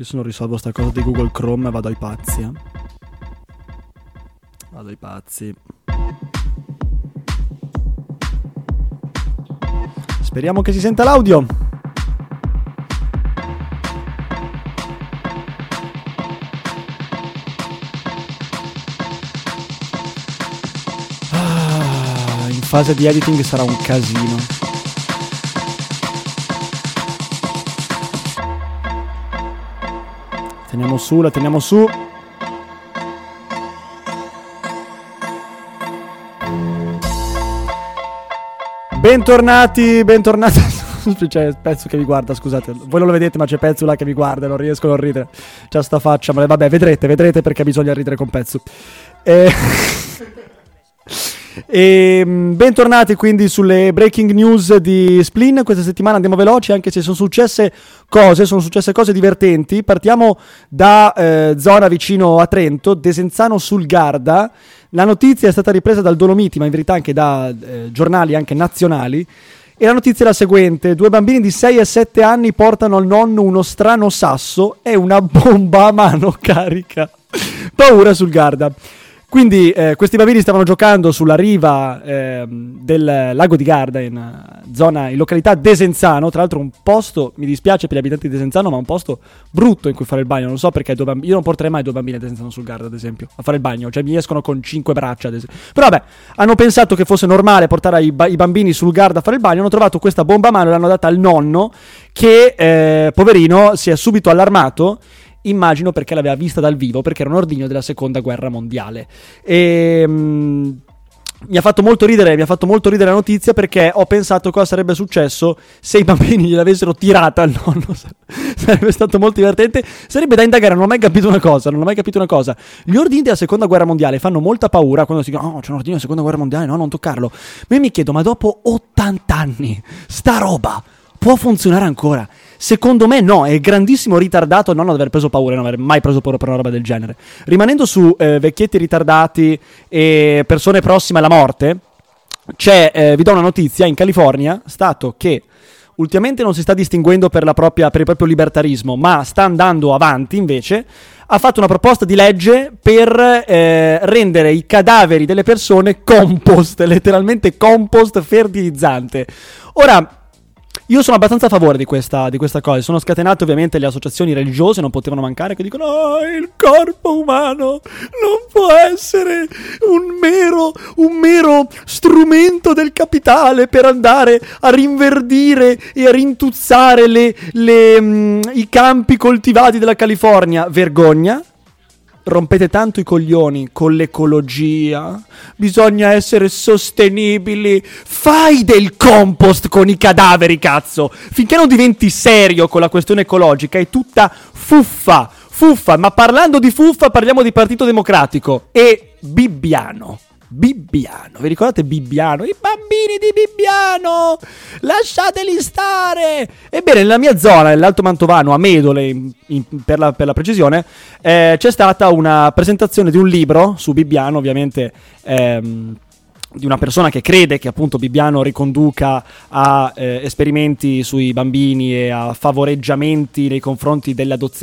Io se non risolvo sta cosa di Google Chrome vado ai pazzi. Eh. Vado ai pazzi. Speriamo che si senta l'audio. Ah, in fase di editing sarà un casino. Teniamo su, la teniamo su. Bentornati, bentornati. c'è il pezzo che vi guarda, scusate. Voi non lo vedete, ma c'è pezzo là che vi guarda, non riesco a non ridere. C'ha sta faccia, ma vabbè, vedrete, vedrete perché bisogna ridere con pezzo. E... E, mm, bentornati quindi sulle breaking news di Splin. Questa settimana andiamo veloci, anche se sono successe cose, sono successe cose divertenti. Partiamo da eh, zona vicino a Trento, Desenzano sul Garda. La notizia è stata ripresa dal Dolomiti, ma in verità anche da eh, giornali anche nazionali. E la notizia è la seguente: due bambini di 6 e 7 anni portano al nonno uno strano sasso e una bomba a mano carica. Paura sul Garda. Quindi eh, questi bambini stavano giocando sulla riva eh, del lago di Garda, in, uh, zona, in località Desenzano, tra l'altro un posto, mi dispiace per gli abitanti di Desenzano, ma un posto brutto in cui fare il bagno, non so perché bamb- io non porterei mai due bambini a Desenzano sul Garda, ad esempio, a fare il bagno, cioè mi escono con cinque braccia, ad esempio. Però vabbè, hanno pensato che fosse normale portare i, ba- i bambini sul Garda a fare il bagno, hanno trovato questa bomba a mano e l'hanno data al nonno che, eh, poverino, si è subito allarmato immagino perché l'aveva vista dal vivo, perché era un ordigno della seconda guerra mondiale. E... Mh, mi ha fatto molto ridere, mi ha fatto molto ridere la notizia perché ho pensato cosa sarebbe successo se i bambini gliel'avessero tirata al nonno. sarebbe stato molto divertente. Sarebbe da indagare, non ho mai capito una cosa, non ho mai capito una cosa. Gli ordini della seconda guerra mondiale fanno molta paura quando si dicono "Oh, c'è un ordine della seconda guerra mondiale, no, non toccarlo". Ma io mi chiedo, ma dopo 80 anni sta roba può funzionare ancora? Secondo me no, è grandissimo ritardato non aver preso paura, non aver mai preso paura per una roba del genere. Rimanendo su eh, vecchietti ritardati e persone prossime alla morte, eh, vi do una notizia, in California, stato che ultimamente non si sta distinguendo per, propria, per il proprio libertarismo, ma sta andando avanti invece, ha fatto una proposta di legge per eh, rendere i cadaveri delle persone compost, letteralmente compost fertilizzante. Ora, io sono abbastanza a favore di questa, di questa, cosa. Sono scatenate ovviamente le associazioni religiose, non potevano mancare, che dicono: oh, il corpo umano non può essere un mero, un mero strumento del capitale per andare a rinverdire e a rintuzzare le, le, mh, i campi coltivati della California. Vergogna, rompete tanto i coglioni con l'ecologia, bisogna essere sostenibili, fai del compost con i cadaveri, cazzo, finché non diventi serio con la questione ecologica è tutta fuffa, fuffa, ma parlando di fuffa parliamo di Partito Democratico e Bibbiano. Bibbiano. Vi ricordate Bibbiano? I bambini di Bibbiano! Lasciateli stare! Ebbene, nella mia zona, nell'Alto Mantovano, a Medole, in, in, per, la, per, la, precisione, eh, c'è stata una presentazione di un libro su Bibbiano, ovviamente. Ehm, di una persona che crede che appunto Bibbiano riconduca a eh, esperimenti sui bambini e a favoreggiamenti nei confronti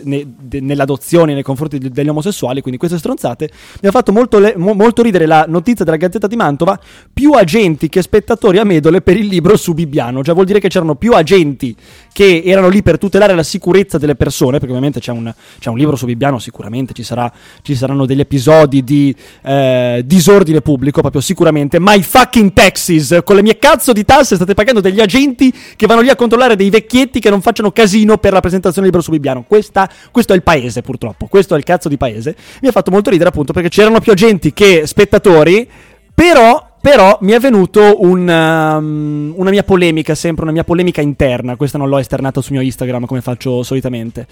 ne, de, nell'adozione nei confronti de, degli omosessuali, quindi queste stronzate, mi ha fatto molto, le, mo, molto, ridere la notizia della Gazzetta di Mantova, più agenti che spettatori a Medole per il libro su Bibbiano, cioè vuol dire che c'erano più agenti che erano lì per tutelare la sicurezza delle persone, perché ovviamente c'è un, c'è un libro su Bibbiano, sicuramente ci, sarà, ci saranno degli episodi di eh, disordine pubblico, proprio sicuramente, veramente my fucking taxes. Con le mie cazzo di tasse state pagando degli agenti che vanno lì a controllare dei vecchietti che non facciano casino per la presentazione del libro su Bibbiano. Questa, questo è il paese, purtroppo. Questo è il cazzo di paese. Mi ha fatto molto ridere, appunto, perché c'erano più agenti che spettatori. Però però mi è venuto un, um, una mia polemica, sempre una mia polemica interna. Questa non l'ho esternata sul mio Instagram come faccio solitamente.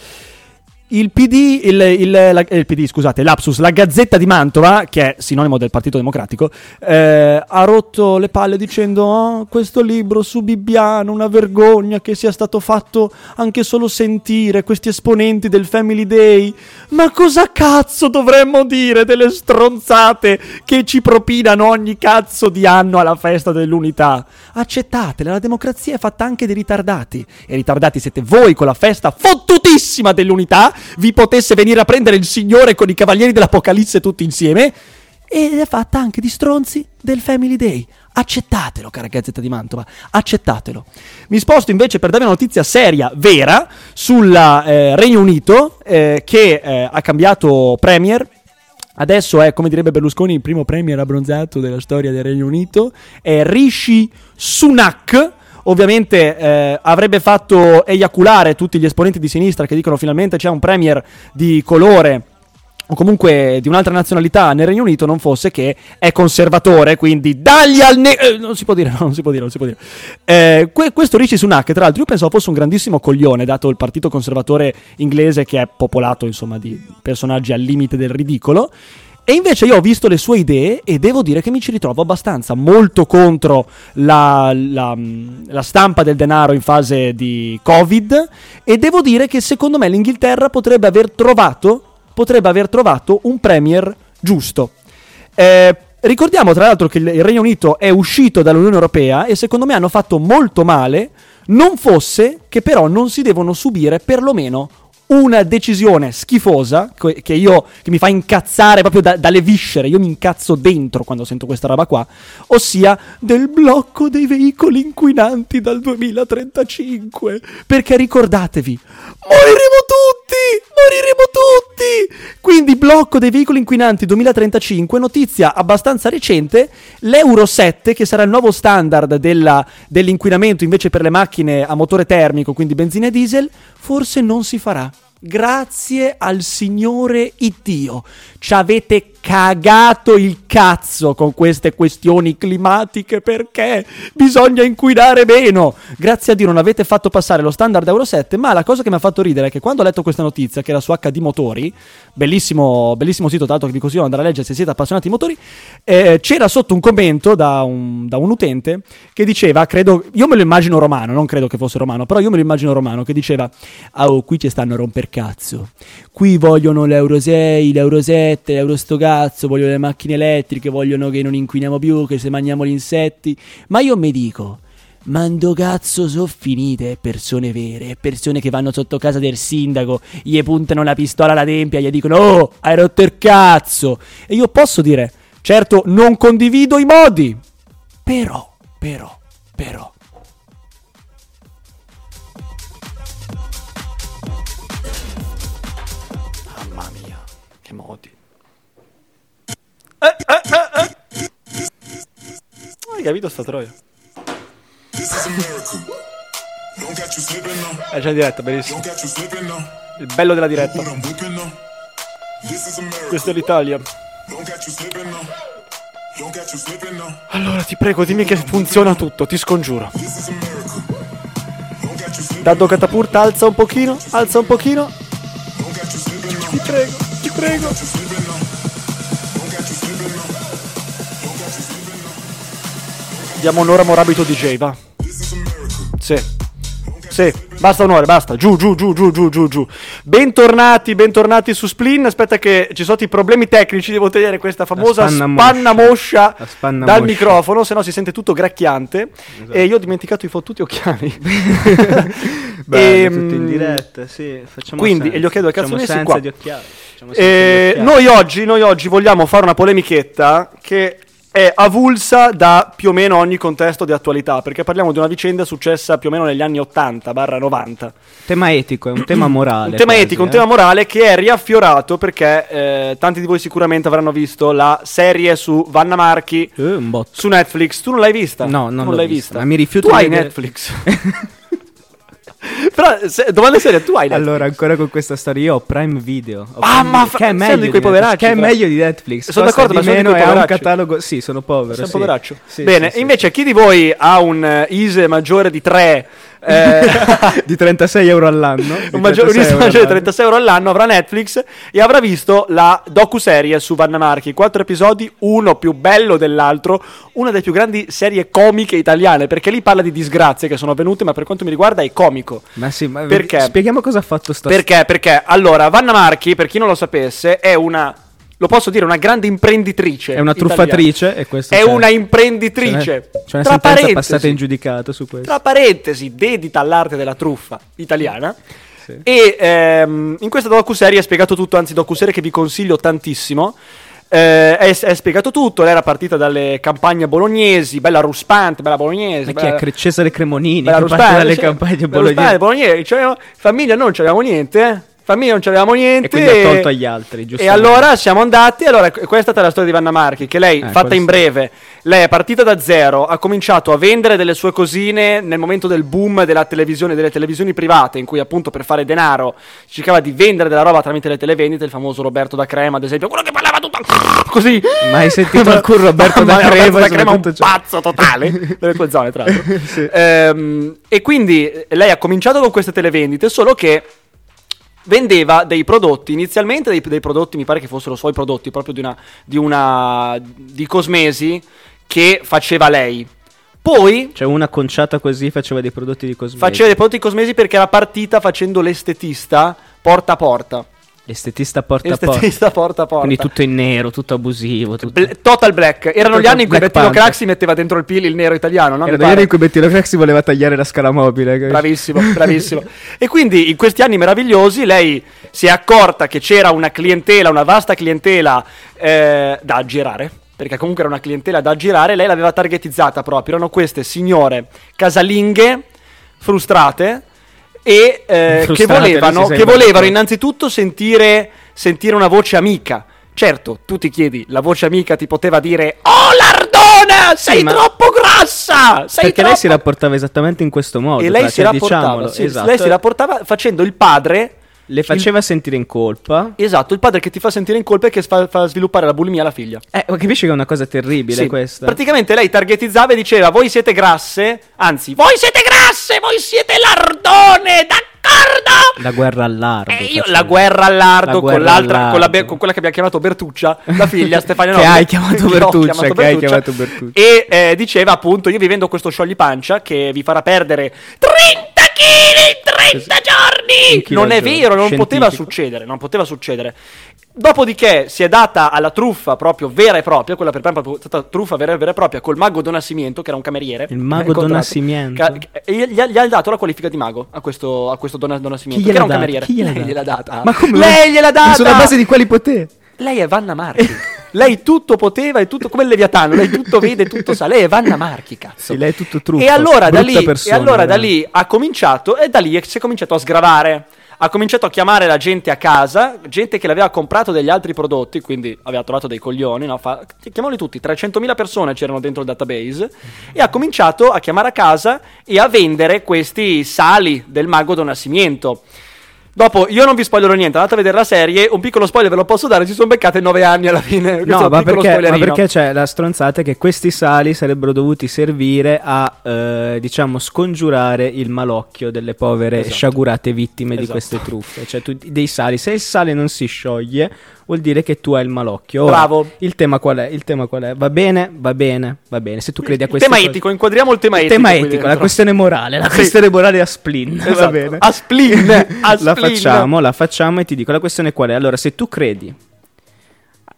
Il PD, il, il, la, eh, il PD, scusate, l'Apsus, la Gazzetta di Mantova, che è sinonimo del Partito Democratico, eh, ha rotto le palle dicendo: oh, questo libro su Bibbiano, una vergogna che sia stato fatto anche solo sentire questi esponenti del Family Day. Ma cosa cazzo dovremmo dire delle stronzate che ci propinano ogni cazzo di anno alla festa dell'unità? Accettatele, la democrazia è fatta anche di ritardati. E ritardati siete voi con la festa fottutissima dell'unità vi potesse venire a prendere il Signore con i Cavalieri dell'Apocalisse tutti insieme. Ed è fatta anche di stronzi del Family Day. Accettatelo, cara Gazzetta di Mantova, accettatelo. Mi sposto invece per darvi una notizia seria, vera, sul eh, Regno Unito, eh, che eh, ha cambiato Premier. Adesso è, come direbbe Berlusconi, il primo Premier abbronzato della storia del Regno Unito. È Rishi Sunak. Ovviamente eh, avrebbe fatto eiaculare tutti gli esponenti di sinistra che dicono finalmente c'è un Premier di colore o comunque di un'altra nazionalità nel Regno Unito non fosse che è conservatore, quindi dagli al ne- eh, non si può dire, no, non si può dire, non si può dire. Eh, que- questo Rishi Sunak, tra l'altro, io pensavo fosse un grandissimo coglione, dato il partito conservatore inglese che è popolato, insomma, di personaggi al limite del ridicolo. E invece io ho visto le sue idee e devo dire che mi ci ritrovo abbastanza, molto contro la, la, la, stampa del denaro in fase di Covid e devo dire che secondo me l'Inghilterra potrebbe aver trovato potrebbe aver trovato un premier giusto. Eh, ricordiamo tra l'altro che il Regno Unito è uscito dall'Unione Europea e secondo me hanno fatto molto male, non fosse che però non si devono subire perlomeno una decisione schifosa che, io, che mi fa incazzare proprio da, dalle viscere, io mi incazzo dentro quando sento questa roba qua, ossia del blocco dei veicoli inquinanti dal 2035. Perché ricordatevi, moriremo tutti, moriremo tutti. Quindi blocco dei veicoli inquinanti 2035, notizia abbastanza recente, l'Euro 7 che sarà il nuovo standard della, dell'inquinamento invece per le macchine a motore termico, quindi benzina e diesel, forse non si farà. Grazie al Signore Iddio. Ci avete cagato il cazzo con queste questioni climatiche perché bisogna inquinare meno. Grazie a Dio non avete fatto passare lo standard Euro 7, ma la cosa che mi ha fatto ridere è che quando ho letto questa notizia, che era su HD Motori, bellissimo, bellissimo sito, tra l'altro che vi consiglio di andare a leggere se siete appassionati di motori, eh, c'era sotto un commento da un, da un utente che diceva, credo, io me lo immagino romano, non credo che fosse romano, però io me lo immagino romano, che diceva, oh, qui ci stanno a romper cazzo, qui vogliono l'Euro 6, l'Euro 7, l'Euro sto cazzo, vogliono le macchine elettriche, vogliono che non inquiniamo più, che se mangiamo gli insetti. Ma io mi dico, Mando cazzo sono finite persone vere, persone che vanno sotto casa del sindaco, gli puntano la pistola alla tempia, gli dicono "Oh, hai rotto il cazzo". E io posso dire, certo, non condivido i modi. Però, però, però Eh, eh. Hai capito sta troia? È già in diretta, bellissimo. Il bello della diretta. Questa è l'Italia. Allora ti prego, dimmi che funziona tutto, ti scongiuro. Dado catapulta, alza un pochino, alza un pochino. Ti prego, ti prego. Diamo un'ora morabito DJ, va. Sì. Sì, basta un'ora, basta. Giù, giù, giù, giù, giù, giù, giù. Bentornati, bentornati su Splin. Aspetta che ci sono i problemi tecnici, devo tenere questa famosa spanna, spanna moscia, spanna dal moscia. microfono, se no si sente tutto gracchiante. Esatto. E io ho dimenticato i fottuti occhiali. Beh, ehm, tutto in diretta, sì. Facciamo quindi, senza. e gli occhiali cazzo messi qua. Di occhiali. Eh, noi, oggi, noi oggi vogliamo fare una polemichetta che è avulsa da più o meno ogni contesto di attualità, perché parliamo di una vicenda successa più o meno negli anni 80-90. Tema etico, è un tema morale. un tema quasi, etico, eh? un tema morale che è riaffiorato perché eh, tanti di voi sicuramente avranno visto la serie su Vanna Marchi eh, su Netflix. Tu non l'hai vista? No, non, non l'hai vista. vista. Ma mi rifiuto tu di hai vedere... Netflix. Però, se, domanda seria, tu hai Netflix? Allora, ancora con questa storia, io ho Prime Video. Ho ah, Prime ma Video, che è meglio di quei poveracci. Che è meglio di Netflix. Sono d'accordo, di ma meno sono e ha un catalogo. Sì, sono povero. Un sì. poveraccio. Sì, Bene, sì, invece, chi di voi ha un uh, ISE maggiore di 3 eh, di 36 euro all'anno. Un maggiore di 36 euro all'anno avrà Netflix e avrà visto la docu-serie su Vanna Marchi. Quattro episodi, uno più bello dell'altro, una delle più grandi serie comiche italiane, perché lì parla di disgrazie che sono avvenute, ma per quanto mi riguarda è comico. Ma sì, ma perché? Spieghiamo cosa ha fatto sta Perché? Perché, allora, Vanna Marchi, per chi non lo sapesse, è una lo posso dire, una grande imprenditrice. È una truffatrice e questo È una imprenditrice. C'è una tra sentenza passata in giudicato su questo. Tra parentesi, dedita all'arte della truffa italiana. sì. E ehm, in questa docuserie è spiegato tutto, anzi docuserie che vi consiglio tantissimo. Eh, è, è spiegato tutto, lei era partita dalle campagne bolognesi, bella ruspante, bella bolognese. Ma chi è bella- Cre- Cesare Cremonini bella ruspante, dalle campagne bella bolognesi ruspante, bolognesi. C'avevamo- famiglia non c'avevamo niente, eh. Famiglia non c'avevamo niente. e quindi ha tolto agli altri, E giustamente. allora siamo andati. Allora, que- questa è stata la storia di Vanna Marchi. Che lei, Eh, fatta in breve, lei è partita da zero, ha cominciato a vendere delle sue cosine nel momento del boom della televisione, delle televisioni private, in cui appunto per fare denaro cercava di vendere della roba tramite le televendite. Il famoso Roberto da Crema, ad esempio, quello che parlava tutto così. Mai sentito alcun Roberto da Crema, Roberto da Crema è un pazzo totale delle tue zone, tra l'altro. Ehm, e quindi lei ha cominciato con queste televendite, solo che vendeva dei prodotti, inizialmente dei, dei prodotti, mi pare che fossero suoi prodotti, proprio di una, di una di cosmesi che faceva lei. Poi Cioè una conciata così faceva dei prodotti di cosmetica. faceva dei prodotti cosmesi perché era partita facendo l'estetista porta a porta. L'estetista porta a porta. Porta a porta. Quindi tutto in nero, tutto abusivo. Tutto... Bl- Total Black. Erano Total gli anni in cui Bettino Panther. Craxi metteva dentro il pil il nero italiano, no? Mi Era pare. negli anni in cui Bettino Craxi voleva tagliare la scala mobile. capisci? Bravissimo, bravissimo. e quindi in questi anni meravigliosi lei si è accorta che c'era una clientela, una vasta clientela eh, da aggirare. Perché comunque era una clientela da aggirare, lei l'aveva targetizzata proprio. Erano queste signore casalinghe, frustrate, e eh, che volevano, che volevano innanzitutto sentire, sentire una voce amica. Certo, tu ti chiedi, la voce amica ti poteva dire Oh Lardona, sei ma- troppo grassa! Sei Perché troppo... lei si rapportava esattamente in questo modo. E lei tra- si cioè, rapportava, sì, esatto. lei si rapportava facendo il padre. Le faceva sentire in colpa. il- esatto, il padre che ti fa sentire in colpa e che fa, fa sviluppare la bulimia alla figlia. Eh, ma capisci che è una cosa terribile Sì, questa? Praticamente lei targetizzava e diceva: Voi siete grasse, anzi, voi siete grasse, voi siete lardone, d'accordo? La guerra al lardo. E io faceva. la guerra all'ardo La con guerra l'altra, al con, la, be- con quella che abbiamo chiamato Bertuccia, la figlia Stefania Che Nobile, hai chiamato Bertuccia, chiamato che hai chiamato Bertuccia. E eh, diceva appunto: Io vi vendo questo sciogli-pancia che vi farà perdere 30 kg in 30 Un giorni. chilo Non è vero, non poteva succedere. Non poteva succedere. Dopodiché si è data alla truffa proprio vera e propria, quella per me è stata truffa vera, vera e propria, col mago Don Nascimento, che era un cameriere. Il mago incontrato. Don Nascimento? Gli, gli ha, dato la qualifica di mago a questo, a questo Don, Don Nascimento, che era un data? cameriere. Chi gliel'ha Lei data? gliel'ha data. Ma come? Lei gliel'ha data! Sulla base di quali poteri? Lei è Vanna Marchi. lei tutto poteva e tutto come il Leviatano, lei tutto vede, tutto sa. Lei è Vanna Marchi, cazzo. Sì, lei è tutto truffa. E allora, da lì, persona, e allora da lì ha cominciato, e da lì si è cominciato a sgravare. Ha cominciato a chiamare la gente a casa, gente che le aveva comprato degli altri prodotti, quindi aveva trovato dei coglioni, no? Fa, chiamoli tutti, 300.000 persone c'erano dentro il database, e ha cominciato a chiamare a casa e a vendere questi sali del mago Don Nascimento. Dopo, io non vi spoilerò niente, andate a vedere la serie, un piccolo spoiler ve lo posso dare, ci sono beccate 9 anni alla fine. No, ma perché, ma perché c'è la stronzata che questi sali sarebbero dovuti servire a, eh, diciamo, scongiurare il malocchio delle povere Esatto. sciagurate vittime di Esatto. queste truffe. Cioè, tu, dei sali, se il sale non si scioglie, vuol dire che tu hai il malocchio. Ora, Bravo. Il tema qual è? Il tema qual è? Va bene? Va bene, va bene. Se tu credi a Il queste tema cose- etico, inquadriamo il tema Il etico. tema etico, la questione morale, la Sì. questione morale a spleen. Va Esatto. bene. A spleen, a la spleen. facciamo, la facciamo e ti dico la questione qual è. Allora, se tu credi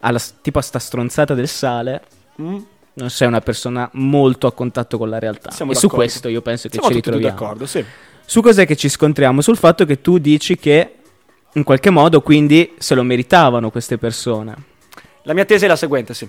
alla, tipo a sta stronzata del sale, Mm? non sei una persona molto a contatto con la realtà. Siamo e su d'accordo. questo io penso che Siamo ci ritroviamo. d'accordo, sì. Su cos'è che ci scontriamo? Sul fatto che tu dici che in qualche modo quindi se lo meritavano queste persone. La mia tesi è la seguente, sì.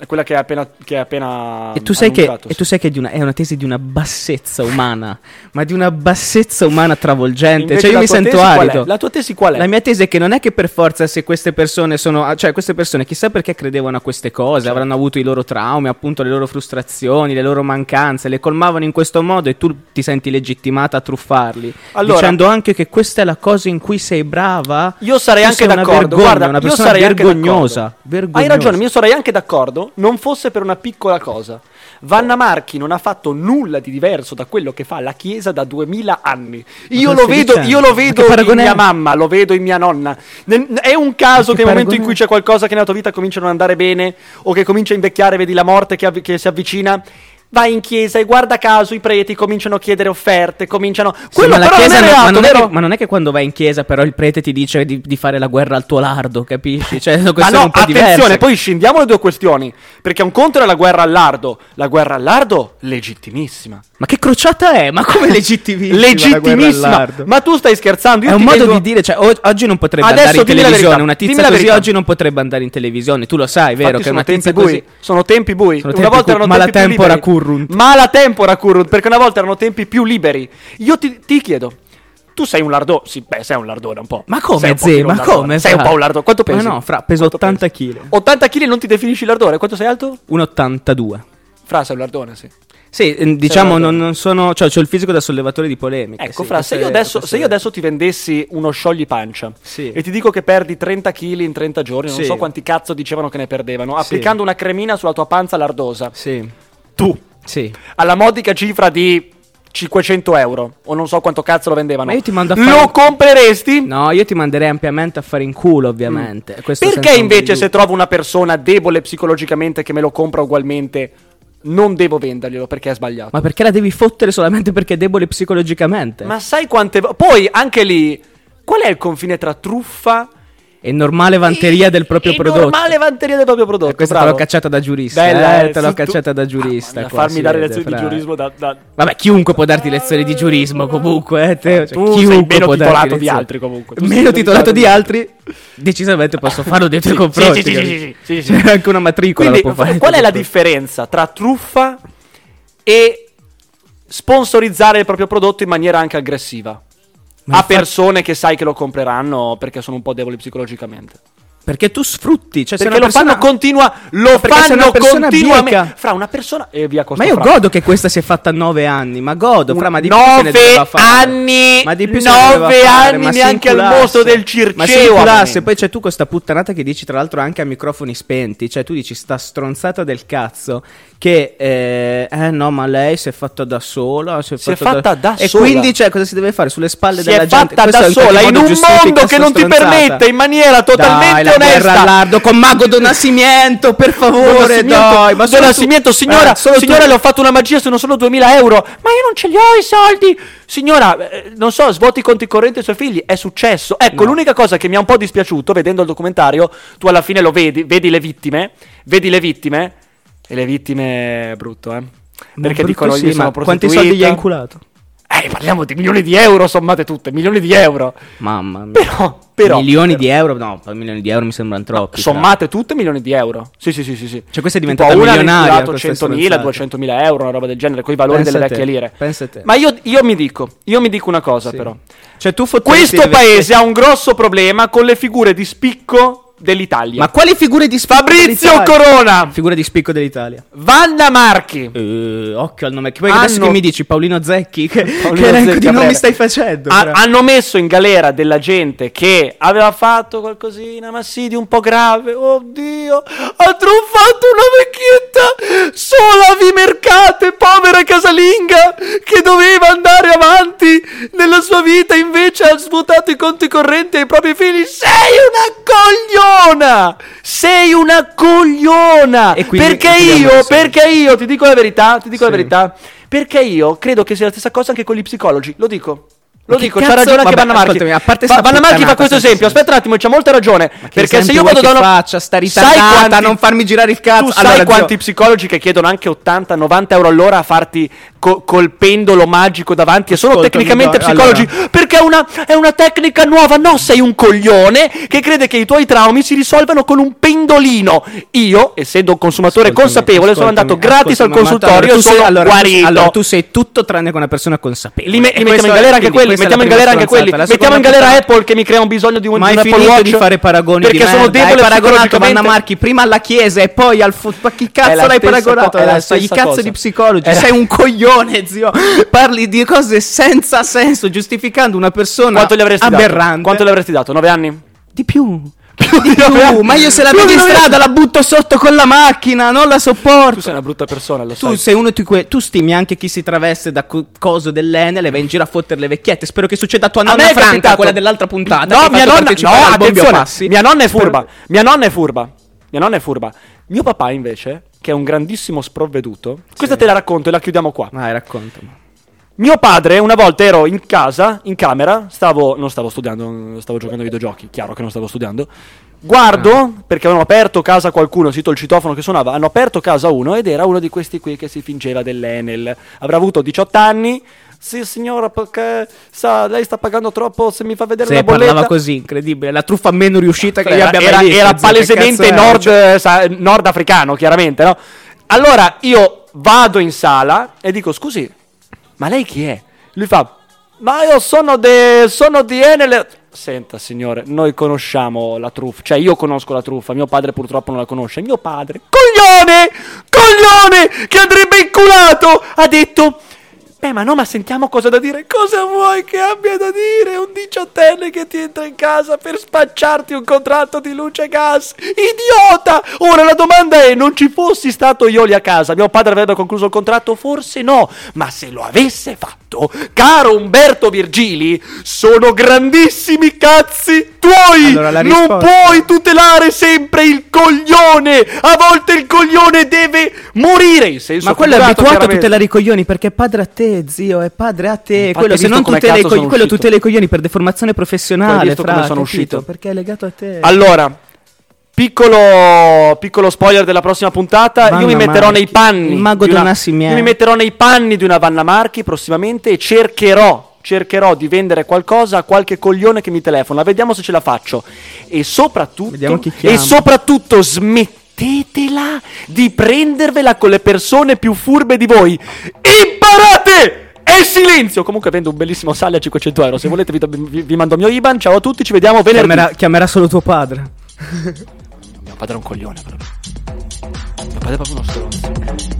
È quella che hai appena, che hai appena E tu sai che, annunciato, e sì. tu sai che è, di una, è una tesi di una bassezza umana, ma di una bassezza umana travolgente. Invece cioè io mi sento è? arido. La tua tesi qual è? La mia tesi è che non è che per forza se queste persone sono, ah, cioè queste persone chissà perché credevano a queste cose, Certo. avranno avuto i loro traumi, appunto le loro frustrazioni, le loro mancanze, le colmavano in questo modo e tu ti senti legittimata a truffarli, Allora- dicendo anche che questa è la cosa in cui sei brava. Io sarei anche d'accordo. vergogna, Guarda, una persona vergognosa, vergognosa. Hai ragione, io sarei anche d'accordo. Non fosse per una piccola cosa. Vanna Marchi non ha fatto nulla di diverso da quello che fa la Chiesa da 2000 anni. Io lo vedo, io lo vedo in mia mamma, lo vedo in mia nonna. È un caso che nel momento in cui c'è qualcosa che nella tua vita comincia a non andare bene o che comincia a invecchiare, vedi la morte che, avvi- che si avvicina. Vai in chiesa e guarda caso i preti cominciano a chiedere offerte, cominciano... Sì, Quello ma, la però chiesa non è reato, ma non è che, ma non è che quando vai in chiesa però il prete ti dice di, di fare la guerra al tuo lardo, capisci? Cioè, sono Ma no, un po' attenzione, diverse. poi scendiamo le due questioni. Perché un conto è la guerra al lardo. La guerra al lardo, legittimissima. Ma che crociata è? Ma come legittimissima? legittimissima. Ma tu stai scherzando? Io È un modo vedo- di dire, cioè, o- oggi non potrebbe Adesso andare in dimmi televisione. Una dimmi tizia la così oggi non potrebbe andare in televisione. Tu lo sai, vero? Infatti che sono una tizia tempi bui. così. Sono tempi bui. Sono una tempi volta cu- erano ma tempi la tempora currunt. Ma la tempora currunt, perché una volta erano tempi più liberi. Io ti, ti chiedo, tu sei un lardone? Sì, beh, sei un lardone un po'. Ma come, pochino Ma lardone. come, Sei un po' un lardone. Quanto Ma pesi? no, fra, peso Quanto 80 pesi? kg. 80 kg non ti definisci lardone? Quanto sei alto? 1,82. Fra, sei un lardone, sì. Sì, eh, diciamo non, non sono. Cioè, c'ho il fisico da sollevatore di polemiche. Ecco, sì, Fra, se io, adesso, se io adesso ti vendessi uno sciogli pancia Sì. e ti dico che perdi 30 kg in 30 giorni, non Sì. so quanti cazzo dicevano che ne perdevano, applicando una cremina sulla tua panza lardosa, Sì, tu, sì. alla modica cifra di 500 euro, o non so quanto cazzo lo vendevano, Ma io ti mando a lo fare- compreresti? No, io ti manderei ampiamente a fare in culo, ovviamente. Questo Perché invece se trovo una persona debole psicologicamente che me lo compra ugualmente, non devo venderglielo perché è sbagliato? Ma perché la devi fottere solamente perché è debole psicologicamente? Ma sai quante... Poi anche lì, qual è il confine tra truffa È normale vanteria del proprio e prodotto. normale vanteria del proprio prodotto. E questa bravo. te l'ho cacciata da giurista. Bella, eh, eh, te l'ho su- tu- cacciata da giurista. Qua, farmi dare vede, lezioni di fra. giurismo da... da... Vabbè, chiunque può darti lezioni di giurismo comunque. Eh, Teo. Cioè, Tu sei chiunque meno può darti titolato di altri, comunque. Tu Meno titolato di altri. Decisamente posso farlo dei tuoi Sì, confronti. sì, sì, sì, sì, sì, anche una matricola Quindi, fare. qual è la differenza tra truffa e sponsorizzare il proprio prodotto in maniera anche aggressiva? A persone che sai che lo compreranno perché sono un po' deboli psicologicamente. Perché tu sfrutti. Cioè, Perché una lo persona... fanno continua, lo fanno continuamente. Fra una persona e via Ma io fra. godo che questa si è fatta a nove anni, ma godo, fra, ma di più se ne Nove doveva fare. anni, ma di più se ne doveva nove fare, anni ma si neanche al mostro del Ma si Circeo. inculasse, amen. poi c'è tu questa puttanata che dici tra l'altro anche a microfoni spenti, cioè tu dici sta stronzata del cazzo che eh, eh no, ma lei si è fatta da sola, si è, Si è fatta fatta da e sola. quindi cioè cosa si deve fare sulle spalle si della è gente? fatta Questo da in qualche sola in un mondo che non ti permette in maniera totalmente onesta all'ardo con Mago Don Nascimento, per favore, dai, ma tu- Nascimento, signora, eh, solo tu- signora, le ho fatto una magia, sono solo 2000 euro. Ma io non ce li ho i soldi. Signora, eh, non so, svuoti i conti correnti ai suoi figli. È successo. Ecco, No. l'unica cosa che mi ha un po' dispiaciuto, vedendo il documentario, tu alla fine lo vedi, vedi le vittime, vedi le vittime, e le vittime è brutto, eh. Perché brutto dicono sì, io sono quanti soldi gli hai prostituita. inculato? Eh, parliamo di milioni di euro sommate tutte, milioni di euro. Mamma mia. Però, però milioni però- di euro? No, milioni di euro mi sembrano troppi. fra. Sommate tutte milioni di euro. Sì, sì, sì, sì. sì. Cioè, questa è Tipo, diventata una hanno milionaria, questa 100.000, stronzata. 200.000 euro, una roba del genere, con i valori Pensa delle vecchie lire. pensa te. Ma io, io mi dico, io mi dico una cosa Sì. però. Cioè, tu Questo paese ha un grosso problema con le figure di spicco dell'Italia. Ma quali figure di spicco Fabrizio? Corona, Figure di spicco dell'Italia. Vanna Marchi. Eh, occhio al nome. Che poi adesso Hanno- che mi dici Paolino Zecchi? Che, Paolino che elenco di nomi stai facendo? Ha- hanno messo in galera della gente che aveva fatto qualcosina, ma sì, di un po' grave. Oddio, ha truffato una vecchietta sola vi mercate, povera casalinga, che doveva andare avanti nella sua vita, invece ha svuotato i conti correnti ai propri figli. Sei una cogliona! Sei una cogliona! Quindi perché io, perché io, ti dico la verità, ti dico la Sì. verità, perché io credo che sia la stessa cosa anche con gli psicologi, lo dico. Lo Ma che dico, c'ha ragione anche Vanna Marchi. a parte sta Vanna Marchi fa questo esempio. Aspetta un attimo, c'ha molta ragione. Ma perché se io vado da una faccia, sta Sai ritardata, quanti- a non farmi girare il cazzo. Tu sai Allora, quanti zio- psicologi che chiedono anche 80, 90 euro all'ora a farti co- col pendolo magico davanti? E sono Ascoltami, tecnicamente psicologi. allora. Perché è una, è una tecnica nuova. No, sei un coglione che crede che i tuoi traumi si risolvano con un pendolino. Io, essendo un consumatore Ascoltami, consapevole, sono ascoltami, andato gratis al consultorio e sei- sono allora, guarito. allora, tu sei tutto tranne che una persona consapevole. Li, me- mettiamo in galera anche quelli. Mettiamo in galera anche quelli. Mettiamo in galera Apple che mi crea un bisogno di un, Ma di un Apple Watch. di fare paragoni perché sono merda. debole Hai paragonato. Vanna Marchi prima alla chiesa e poi al fu- Ma chi cazzo l'hai paragonato co- è la adesso? Gli stessa cazzo di psicologi. Sei un coglione, zio. Parli di cose senza senso, giustificando una persona Quanto gli avresti aberrante. dato? Quanto gli avresti dato? 9 anni? Di più. Più Di più. Ma io se la vedo in strada la butto sotto con la macchina, non la Tu sopporto. sei una brutta persona, lo Tu sai. sei uno di quei. Tu stimi anche chi si traveste da co- coso dell'Enel e va in giro a fottere le vecchiette. Spero che succeda a tua A nonna è Franca, capitato- quella dell'altra puntata. No, mia nonna, no, attenzione. Mia nonna è furba. Mia nonna è furba. Mia nonna è furba. Mio papà invece che è un grandissimo sprovveduto. Questa te la racconto e la chiudiamo qua. Vai, raccontami. Mio padre, una volta ero in casa, in camera, stavo, non stavo studiando, stavo giocando ai videogiochi, chiaro che non stavo studiando. Guardo, Ah. perché avevano aperto casa qualcuno, sito il citofono che suonava, hanno aperto casa uno ed era uno di questi qui che si fingeva dell'Enel. Avrà avuto 18 anni. Sì, signora, perché sa, lei sta pagando troppo se mi fa vedere Se la bolletta. parlava così, incredibile. La truffa meno riuscita che era, abbia era- mai visto. era palesemente nord, Cioè, sa- nordafricano, chiaramente, no? Allora io vado in sala e dico: Scusi, ma lei chi è? Lui fa: Ma io sono, de, sono di Enel. Senta, signore, noi conosciamo la truffa. Cioè, io conosco la truffa. Mio padre purtroppo non la conosce. Mio padre, coglione! Coglione! Che andrebbe inculato! Ha detto. Beh, ma no, ma sentiamo cosa da dire. Cosa vuoi che abbia da dire un diciottenne che ti entra in casa per spacciarti un contratto di luce e gas? Idiota! Ora la domanda è: non ci fossi stato io lì a casa, mio padre avrebbe concluso il contratto? Forse no, ma se lo avesse fatto, caro Umberto Virgili, sono grandissimi cazzi tuoi! Allora, non puoi tutelare sempre il coglione! A volte il coglione deve morire in senso Ma quello è abituato a tutelare i coglioni perché padre a te, zio, è padre a te. Infatti, Quello, se non cazzo cogli- sono quello tutela i coglioni per deformazione professionale. Visto come fra, sono uscito? Perché è legato a te. Allora, piccolo, piccolo spoiler della prossima puntata. Vanna io mi metterò Marchi. nei panni. Il mago di una-. Io mi metterò nei panni di una Vanna Marchi prossimamente e cercherò. Cercherò di vendere qualcosa a qualche coglione che mi telefona. Vediamo se ce la faccio. E soprattutto. E soprattutto smettetela di prendervela con le persone più furbe di voi. Imparate! E silenzio! Comunque vendo un bellissimo sale a 500 euro. Se volete vi, vi- vi mando il mio IBAN. Ciao a tutti, ci vediamo venerdì. chiamerà, chiamerà solo tuo padre. Mio padre è un coglione, però. Mio padre è proprio uno stronzo.